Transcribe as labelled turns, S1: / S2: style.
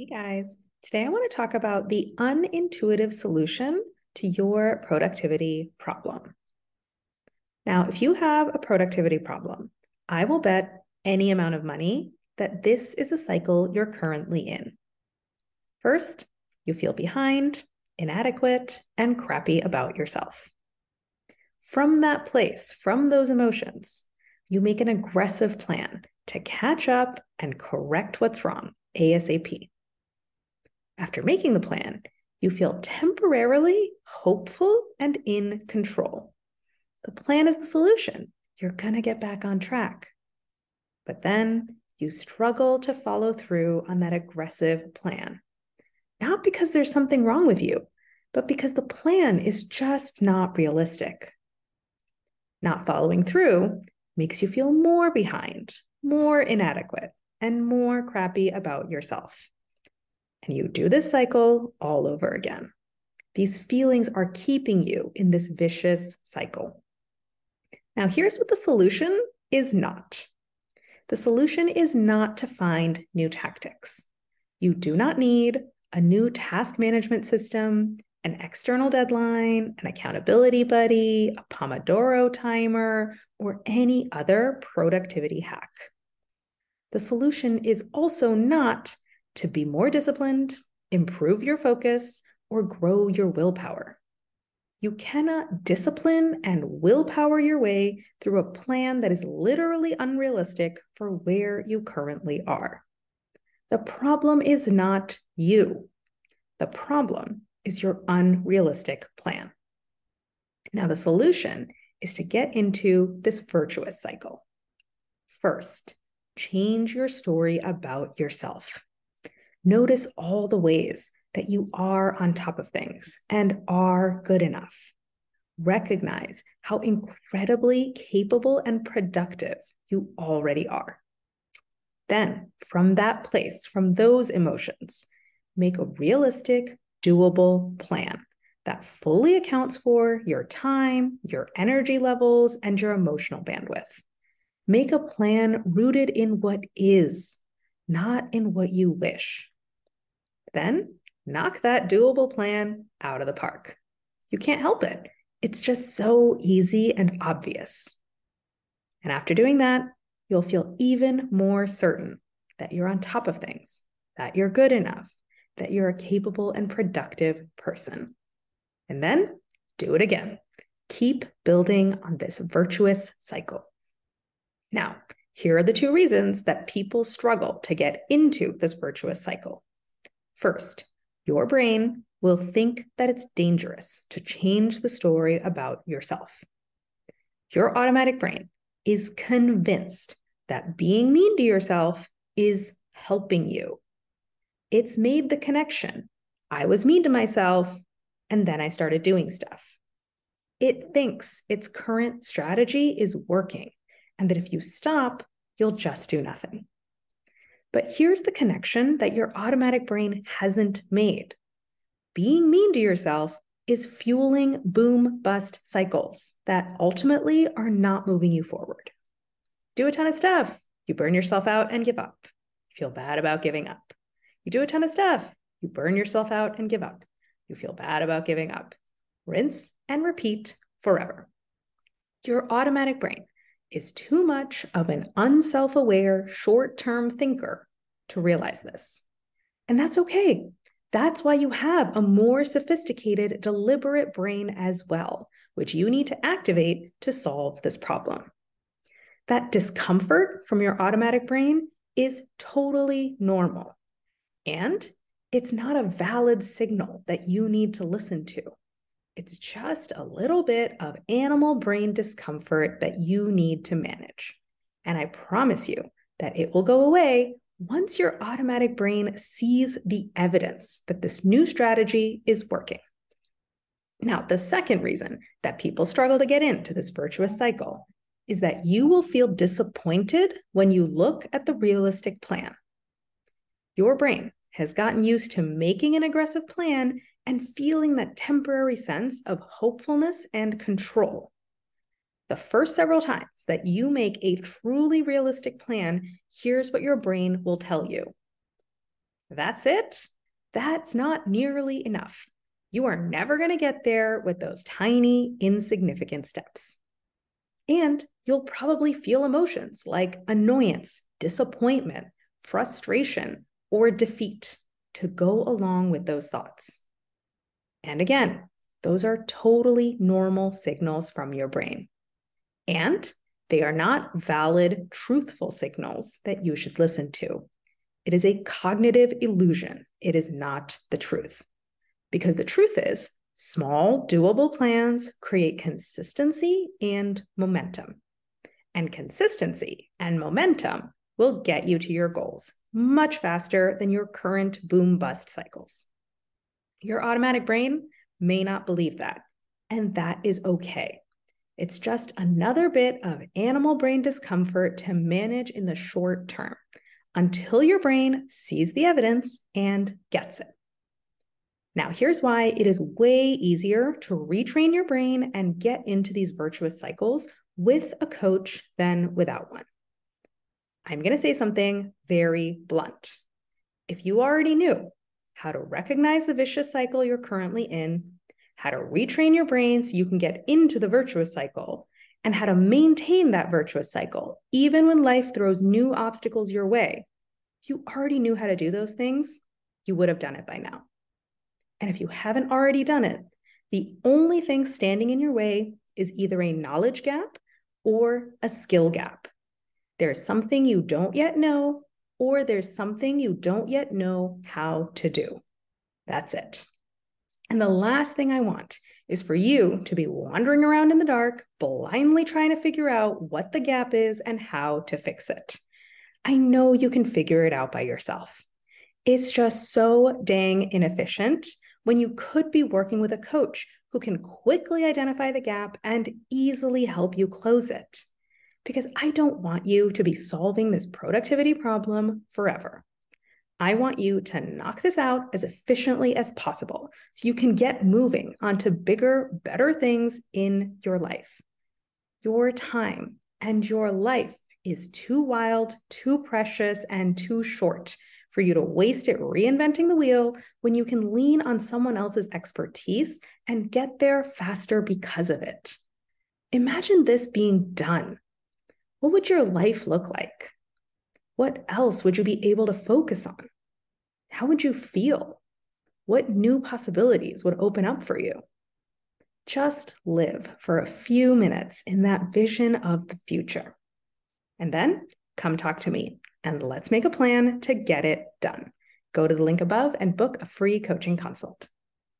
S1: Hey guys, today I want to talk about the unintuitive solution to your productivity problem. Now, if you have a productivity problem, I will bet any amount of money that this is the cycle you're currently in. First, you feel behind, inadequate, and crappy about yourself. From that place, from those emotions, you make an aggressive plan to catch up and correct what's wrong ASAP. After making the plan, you feel temporarily hopeful and in control. The plan is the solution. You're going to get back on track. But then you struggle to follow through on that aggressive plan. Not because there's something wrong with you, but because the plan is just not realistic. Not following through makes you feel more behind, more inadequate, and more crappy about yourself. And you do this cycle all over again. These feelings are keeping you in this vicious cycle. Now, here's what the solution is not the solution is not to find new tactics. You do not need a new task management system, an external deadline, an accountability buddy, a Pomodoro timer, or any other productivity hack. The solution is also not to be more disciplined, improve your focus, or grow your willpower. You cannot discipline and willpower your way through a plan that is literally unrealistic for where you currently are. The problem is not you. The problem is your unrealistic plan. Now, the solution is to get into this virtuous cycle. First, change your story about yourself. Notice all the ways that you are on top of things and are good enough. Recognize how incredibly capable and productive you already are. Then, from that place, from those emotions, make a realistic, doable plan that fully accounts for your time, your energy levels, and your emotional bandwidth. Make a plan rooted in what is, not in what you wish. Then knock that doable plan out of the park. You can't help it. It's just so easy and obvious. And after doing that, you'll feel even more certain that you're on top of things, that you're good enough, that you're a capable and productive person. And then do it again. Keep building on this virtuous cycle. Now, here are the two reasons that people struggle to get into this virtuous cycle. First, your brain will think that it's dangerous to change the story about yourself. Your automatic brain is convinced that being mean to yourself is helping you. It's made the connection. I was mean to myself, and then I started doing stuff. It thinks its current strategy is working, and that if you stop, you'll just do nothing. But here's the connection that your automatic brain hasn't made being mean to yourself is fueling boom bust cycles that ultimately are not moving you forward. Do a ton of stuff, you burn yourself out and give up. You feel bad about giving up. You do a ton of stuff, you burn yourself out and give up. You feel bad about giving up. Rinse and repeat forever. Your automatic brain is too much of an unself aware, short term thinker to realize this. And that's okay. That's why you have a more sophisticated, deliberate brain as well, which you need to activate to solve this problem. That discomfort from your automatic brain is totally normal. And it's not a valid signal that you need to listen to. It's just a little bit of animal brain discomfort that you need to manage. And I promise you that it will go away once your automatic brain sees the evidence that this new strategy is working. Now, the second reason that people struggle to get into this virtuous cycle is that you will feel disappointed when you look at the realistic plan. Your brain has gotten used to making an aggressive plan and feeling that temporary sense of hopefulness and control. The first several times that you make a truly realistic plan, here's what your brain will tell you That's it? That's not nearly enough. You are never going to get there with those tiny, insignificant steps. And you'll probably feel emotions like annoyance, disappointment, frustration, or defeat to go along with those thoughts. And again, those are totally normal signals from your brain. And they are not valid, truthful signals that you should listen to. It is a cognitive illusion. It is not the truth. Because the truth is, small, doable plans create consistency and momentum. And consistency and momentum will get you to your goals much faster than your current boom bust cycles. Your automatic brain may not believe that, and that is okay. It's just another bit of animal brain discomfort to manage in the short term until your brain sees the evidence and gets it. Now, here's why it is way easier to retrain your brain and get into these virtuous cycles with a coach than without one. I'm going to say something very blunt. If you already knew how to recognize the vicious cycle you're currently in, how to retrain your brain so you can get into the virtuous cycle, and how to maintain that virtuous cycle, even when life throws new obstacles your way. If you already knew how to do those things, you would have done it by now. And if you haven't already done it, the only thing standing in your way is either a knowledge gap or a skill gap. There's something you don't yet know, or there's something you don't yet know how to do. That's it. And the last thing I want is for you to be wandering around in the dark, blindly trying to figure out what the gap is and how to fix it. I know you can figure it out by yourself. It's just so dang inefficient when you could be working with a coach who can quickly identify the gap and easily help you close it. Because I don't want you to be solving this productivity problem forever. I want you to knock this out as efficiently as possible so you can get moving onto bigger, better things in your life. Your time and your life is too wild, too precious, and too short for you to waste it reinventing the wheel when you can lean on someone else's expertise and get there faster because of it. Imagine this being done. What would your life look like? What else would you be able to focus on? How would you feel? What new possibilities would open up for you? Just live for a few minutes in that vision of the future. And then come talk to me and let's make a plan to get it done. Go to the link above and book a free coaching consult.